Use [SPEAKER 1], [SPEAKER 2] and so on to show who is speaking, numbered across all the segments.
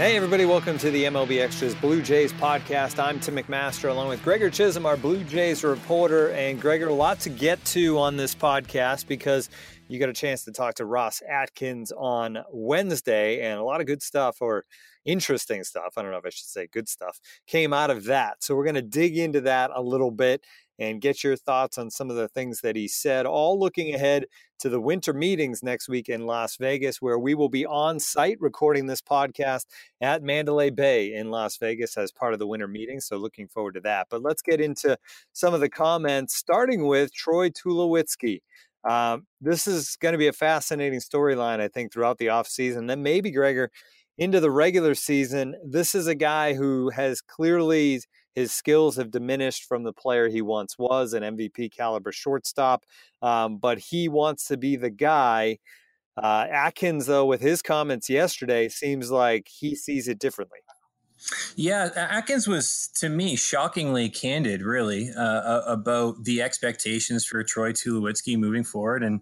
[SPEAKER 1] Hey, everybody, welcome to the MLB Extras Blue Jays podcast. I'm Tim McMaster along with Gregor Chisholm, our Blue Jays reporter. And Gregor, a lot to get to on this podcast because you got a chance to talk to Ross Atkins on Wednesday, and a lot of good stuff or interesting stuff. I don't know if I should say good stuff came out of that. So we're going to dig into that a little bit and get your thoughts on some of the things that he said, all looking ahead to the winter meetings next week in Las Vegas, where we will be on site recording this podcast at Mandalay Bay in Las Vegas as part of the winter meeting. So looking forward to that. But let's get into some of the comments, starting with Troy Tulowitzki. Um, this is going to be a fascinating storyline, I think, throughout the offseason. Then maybe, Gregor, into the regular season, this is a guy who has clearly – his skills have diminished from the player he once was, an MVP caliber shortstop. Um, but he wants to be the guy. Uh, Atkins, though, with his comments yesterday, seems like he sees it differently.
[SPEAKER 2] Yeah, Atkins was to me shockingly candid, really, uh, about the expectations for Troy Tulowitzki moving forward. And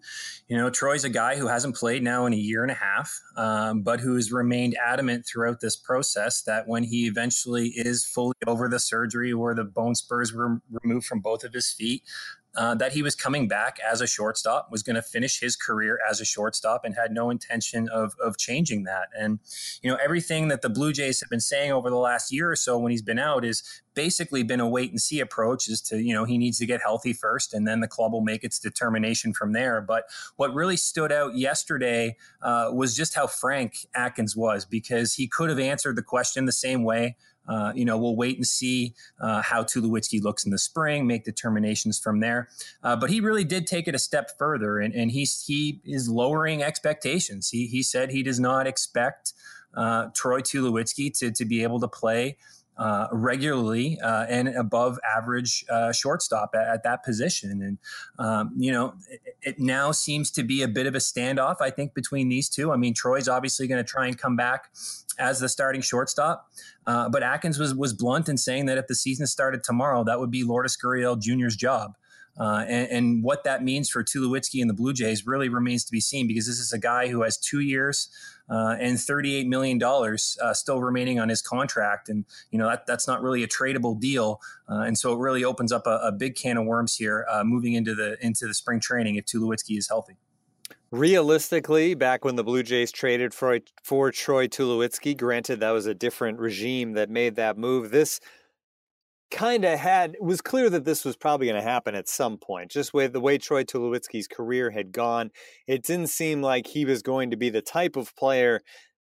[SPEAKER 2] you know, Troy's a guy who hasn't played now in a year and a half, um, but who has remained adamant throughout this process that when he eventually is fully over the surgery where the bone spurs were removed from both of his feet, uh, that he was coming back as a shortstop, was going to finish his career as a shortstop, and had no intention of, of changing that. And, you know, everything that the Blue Jays have been saying over the last year or so when he's been out is basically been a wait and see approach is to, you know, he needs to get healthy first, and then the club will make its determination from there. But what really stood out yesterday uh, was just how frank Atkins was because he could have answered the question the same way. Uh, you know, we'll wait and see uh, how Tulowitzki looks in the spring, make determinations from there. Uh, but he really did take it a step further, and, and he's, he is lowering expectations. He, he said he does not expect uh, Troy Tulowitzki to, to be able to play uh, regularly uh, and above average uh, shortstop at, at, that position. And, um, you know, it, now seems to be a bit of a standoff, I think, between these two. I mean, Troy's obviously going to try and come back as the starting shortstop. Uh, but Atkins was, was blunt in saying that if the season started tomorrow, that would be Lourdes Gurriel Jr.'s job. Uh, and, and, what that means for Tulowitzki and the Blue Jays really remains to be seen because this is a guy who has two years uh, and $38 million uh, still remaining on his contract. And, you know, that, that's not really a tradable deal. Uh, and so it really opens up a, a big can of worms here uh, moving into the, into the spring training if Tulowitzki is healthy.
[SPEAKER 1] Realistically, back when the Blue Jays traded for, for Troy Tulowitzki, granted that was a different regime that made that move. This kind of had it was clear that this was probably going to happen at some point. Just with the way Troy Tulowitzki's career had gone, it didn't seem like he was going to be the type of player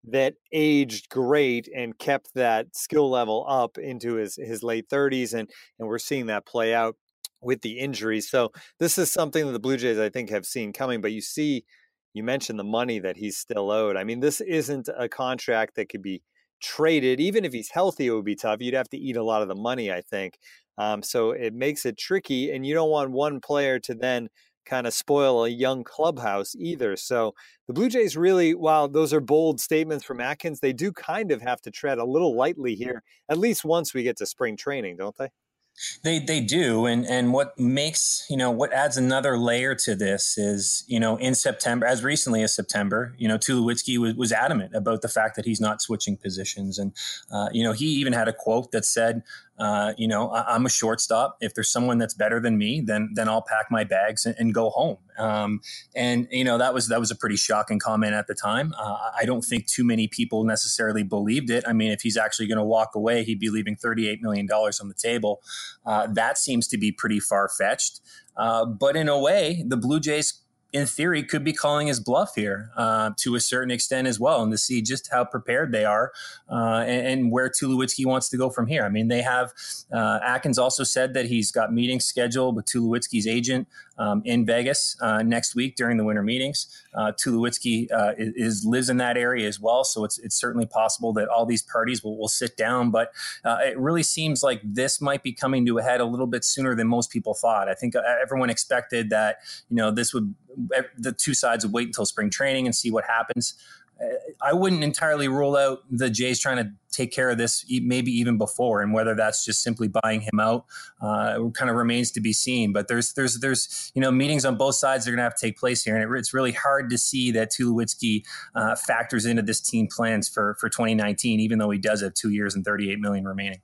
[SPEAKER 1] that aged great and kept that skill level up into his his late 30s and and we're seeing that play out with the injuries. So this is something that the Blue Jays I think have seen coming, but you see you mentioned the money that he's still owed. I mean, this isn't a contract that could be traded, even if he's healthy, it would be tough. You'd have to eat a lot of the money, I think. Um, so it makes it tricky, and you don't want one player to then kind of spoil a young clubhouse either. So the Blue Jays really, while those are bold statements from Atkins, they do kind of have to tread a little lightly here, at least once we get to spring training, don't they?
[SPEAKER 2] They they do, and and what makes you know what adds another layer to this is you know in September, as recently as September, you know Tulowitzki was, was adamant about the fact that he's not switching positions, and uh, you know he even had a quote that said, uh, you know, I, am a shortstop. If there's someone that's better than me, then then I'll pack my bags and, and go home. Um, and you know that was that was a pretty shocking comment at the time. Uh, I don't think too many people necessarily believed it. I mean, if he's actually going to walk away, he'd be leaving 38 million dollars on the table. Uh, that seems to be pretty far fetched. Uh, but in a way, the Blue Jays in theory, could be calling his bluff here uh, to a certain extent as well, and to see just how prepared they are uh, and, and, where Tulowitzki wants to go from here. I mean, they have uh, Atkins also said that he's got meetings scheduled with Tulowitzki's agent um, in Vegas uh, next week during the winter meetings. Uh, Tulowitzki uh, is, lives in that area as well, so it's it's certainly possible that all these parties will, will sit down. But uh, it really seems like this might be coming to a head a little bit sooner than most people thought. I think everyone expected that you know this would the two sides would wait until spring training and see what happens. I wouldn't entirely rule out the Jays trying to take care of this maybe even before, and whether that's just simply buying him out uh, kind of remains to be seen. But there's there's there's you know meetings on both sides that are going to have to take place here, and it, it's really hard to see that Tulowitzki uh, factors into this team plans for for 2019, even though he does have two years and 38 million remaining.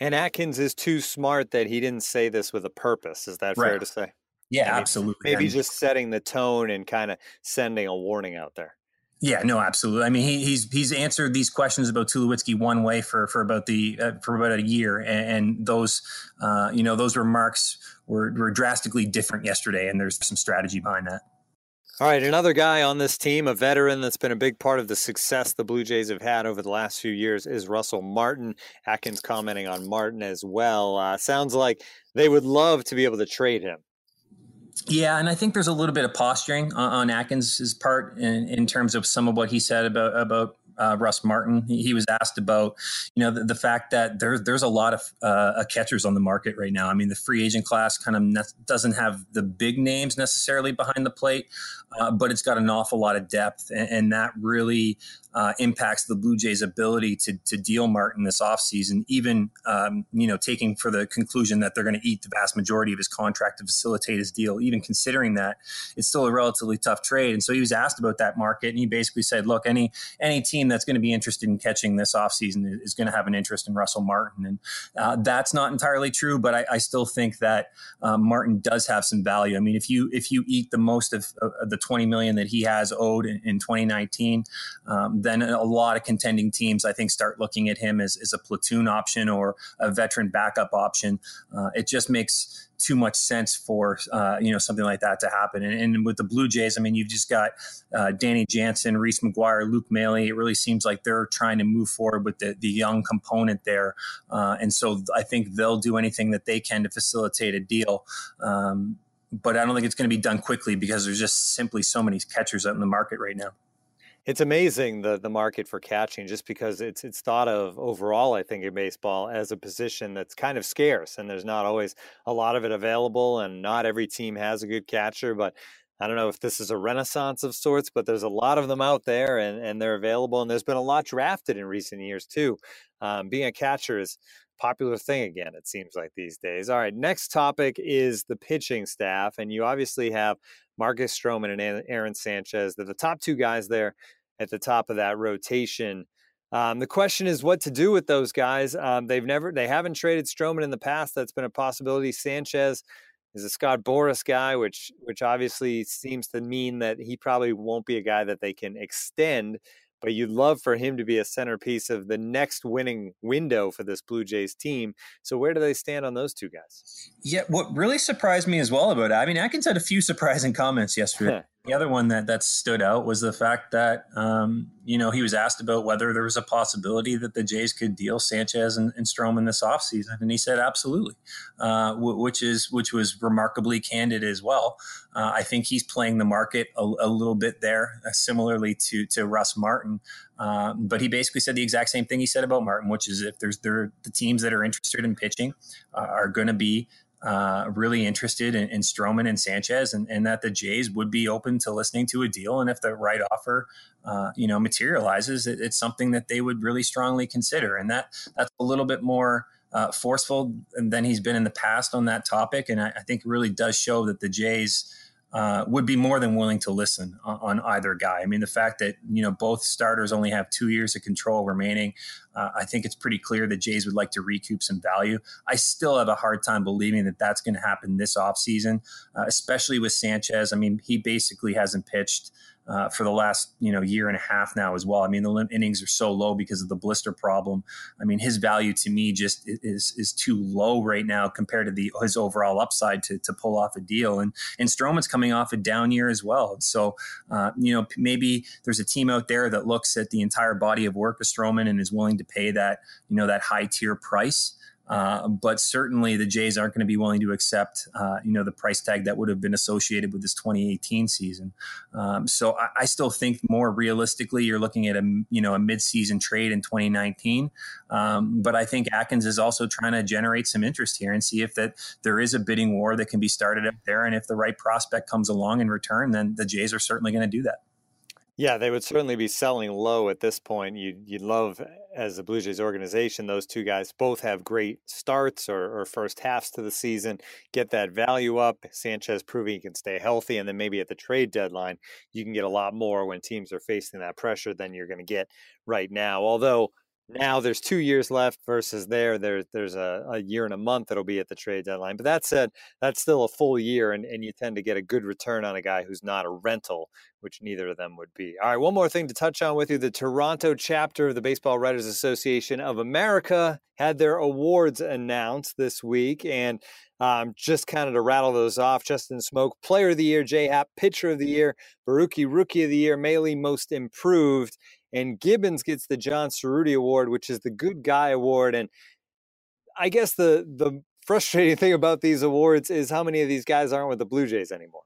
[SPEAKER 1] And Atkins is too smart that he didn't say this with a purpose. Is that
[SPEAKER 2] right.
[SPEAKER 1] fair to say?
[SPEAKER 2] Yeah, maybe, absolutely.
[SPEAKER 1] Maybe just setting the tone and kind of sending a warning out there.
[SPEAKER 2] Yeah, no, absolutely. I mean, he, he's he's answered these questions about Tulowitzki one way for for about the uh, for about a year, and, and those uh, you know those remarks were were drastically different yesterday, and there's some strategy behind that.
[SPEAKER 1] All right, another guy on this team, a veteran that's been a big part of the success the Blue Jays have had over the last few years, is Russell Martin. Atkins commenting on Martin as well. Uh, sounds like they would love to be able to trade him.
[SPEAKER 2] Yeah, and I think there's a little bit of posturing on, on Atkins' part in, in terms of some of what he said about about uh, Russ Martin. He, was asked about, you know, the, the fact that there's there's a lot of uh, catchers on the market right now. I mean, the free agent class kind of ne- doesn't have the big names necessarily behind the plate, uh, but it's got an awful lot of depth, and, and that really uh, impacts the Blue Jays' ability to, to deal Martin this offseason, even, um, you know, taking for the conclusion that they're going to eat the vast majority of his contract to facilitate his deal. Even considering that, it's still a relatively tough trade. And so he was asked about that market, and he basically said, look, any any team that's going to be interested in catching this offseason is going to have an interest in Russell Martin. And uh, that's not entirely true, but I, I still think that um, Martin does have some value. I mean, if you if you eat the most of, of the 20 million that he has owed in, in 2019, um, then a lot of contending teams, I think, start looking at him as, as a platoon option or a veteran backup option. Uh, it just makes too much sense for uh, you know something like that to happen. And, and, with the Blue Jays, I mean, you've just got uh, Danny Jansen, Reese McGuire, Luke Maile. It really seems like they're trying to move forward with the, the young component there, uh, and so I think they'll do anything that they can to facilitate a deal. Um, but I don't think it's going to be done quickly because there's just simply so many catchers out in the market right now
[SPEAKER 1] it's amazing the the market for catching just because it's it's thought of overall I think in baseball as a position that's kind of scarce and there's not always a lot of it available and not every team has a good catcher but I don't know if this is a renaissance of sorts but there's a lot of them out there and and they're available and there's been a lot drafted in recent years too um, being a catcher is popular thing again it seems like these days all right next topic is the pitching staff and you obviously have Marcus Stroman and Aaron Sanchez. They're the top two guys there at the top of that rotation. Um, the question is what to do with those guys. Um, they've never, they haven't traded Stroman in the past. That's been a possibility. Sanchez is a Scott Boras guy, which which obviously seems to mean that he probably won't be a guy that they can extend. But you'd love for him to be a centerpiece of the next winning window for this Blue Jays team. So where do they stand on those two guys?
[SPEAKER 2] Yeah, what really surprised me as well about it, I mean, Atkins had a few surprising comments yesterday. The other one that that stood out was the fact that um, you know he was asked about whether there was a possibility that the Jays could deal Sanchez and, and Stroman this offseason, and he said absolutely, uh, w- which is which was remarkably candid as well. Uh, I think he's playing the market a, a little bit there, uh, similarly to to Russ Martin. Um, but he basically said the exact same thing he said about Martin, which is if there's there the teams that are interested in pitching uh, are going to be uh, really interested in, in Stroman and Sanchez, and, and, that the Jays would be open to listening to a deal. And if the right offer, uh, you know, materializes, it, it's something that they would really strongly consider. And that that's a little bit more uh, forceful than he's been in the past on that topic. And I, I think it really does show that the Jays uh, would be more than willing to listen on, on, either guy. I mean, the fact that you know both starters only have two years of control remaining, uh, I think it's pretty clear that Jays would like to recoup some value. I still have a hard time believing that that's going to happen this offseason, uh, especially with Sanchez. I mean, he basically hasn't pitched uh, for the last you know year and a half now as well. I mean, the innings are so low because of the blister problem. I mean, his value to me just is is too low right now compared to the his overall upside to, to pull off a deal. And and Stroman's coming off a down year as well. So uh, you know maybe there's a team out there that looks at the entire body of work of Stroman and is willing to pay that you know that high tier price. Uh, but certainly the Jays aren't going to be willing to accept, uh, you know, the price tag that would have been associated with this 2018 season. Um, so I, I, still think more realistically, you're looking at a you know a midseason trade in 2019. Um, but I think Atkins is also trying to generate some interest here and see if that there is a bidding war that can be started up there, and if the right prospect comes along in return, then the Jays are certainly going to do that.
[SPEAKER 1] Yeah, they would certainly be selling low at this point. You'd, you'd love, as the Blue Jays organization, those two guys both have great starts or, or first halves to the season, get that value up. Sanchez proving he can stay healthy. And then maybe at the trade deadline, you can get a lot more when teams are facing that pressure than you're going to get right now. Although, now there's two years left versus there there there's a, a year and a month that'll be at the trade deadline but that said that's still a full year and, and you tend to get a good return on a guy who's not a rental which neither of them would be. All right one more thing to touch on with you the toronto chapter of the baseball writers association of america had their awards announced this week and um, just kind of to rattle those off justin smoak player of the year j happ pitcher of the year Borucki rookie of the year Maile most improved and Gibbons gets the John Cerutti Award, which is the Good Guy Award. And I guess the the frustrating thing about these awards is how many of these guys aren't with the Blue Jays anymore.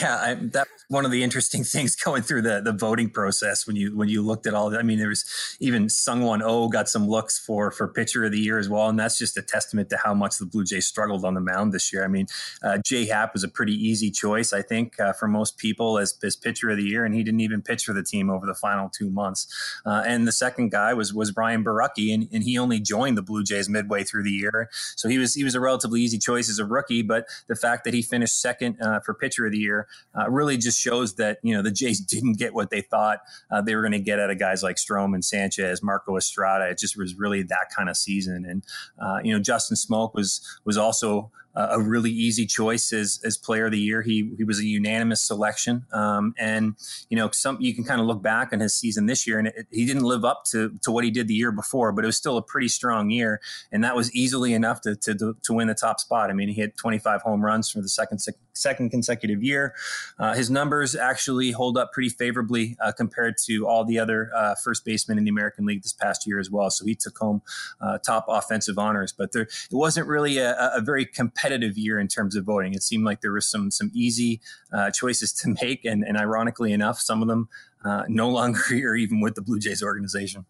[SPEAKER 2] Yeah, I, that was one of the interesting things going through the the voting process when you when you looked at all. I mean, there was even Seung-hwan Oh got some looks for for pitcher of the year as well, and that's just a testament to how much the Blue Jays struggled on the mound this year. I mean, uh, J Happ was a pretty easy choice, I think, uh, for most people as as pitcher of the year, and he didn't even pitch for the team over the final two months. Uh, and the second guy was was Ryan Borucki, and, and he only joined the Blue Jays midway through the year, so he was he was a relatively easy choice as a rookie. But the fact that he finished second uh, for pitcher of the year uh, really just shows that you know the Jays didn't get what they thought uh, they were going to get out of guys like Stroman, Sanchez, Marco Estrada. It just was really that kind of season, and uh, you know Justin Smoak was was also a really easy choice as, as player of the year. He he was a unanimous selection, um, and you know some you can kind of look back on his season this year, and it, he didn't live up to to what he did the year before, but it was still a pretty strong year, and that was easily enough to to to win the top spot. I mean, he hit 25 home runs for the second second consecutive year. Uh, his numbers actually hold up pretty favorably uh, compared to all the other uh, first basemen in the American League this past year as well. So he took home uh, top offensive honors, but there it wasn't really a, a very competitive competitive year in terms of voting. It seemed like there were some some easy uh, choices to make, and, and ironically enough, some of them uh, no longer here, even with the Blue Jays organization.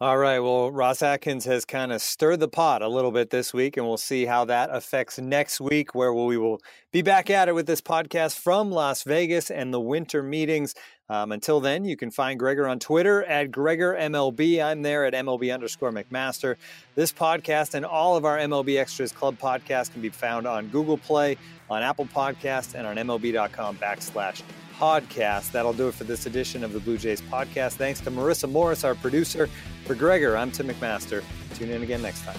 [SPEAKER 1] All right. Well, Ross Atkins has kind of stirred the pot a little bit this week, and we'll see how that affects next week, where we will be back at it with this podcast from Las Vegas and the winter meetings. Um, until then, you can find Gregor on Twitter at GregorMLB. I'm there at MLB underscore McMaster. This podcast and all of our MLB Extras Club podcasts can be found on Google Play, on Apple Podcasts, and on MLB.com backslash podcast. That'll do it for this edition of the Blue Jays podcast. Thanks to Marissa Morris, our producer. For Gregor, I'm Tim McMaster. Tune in again next time.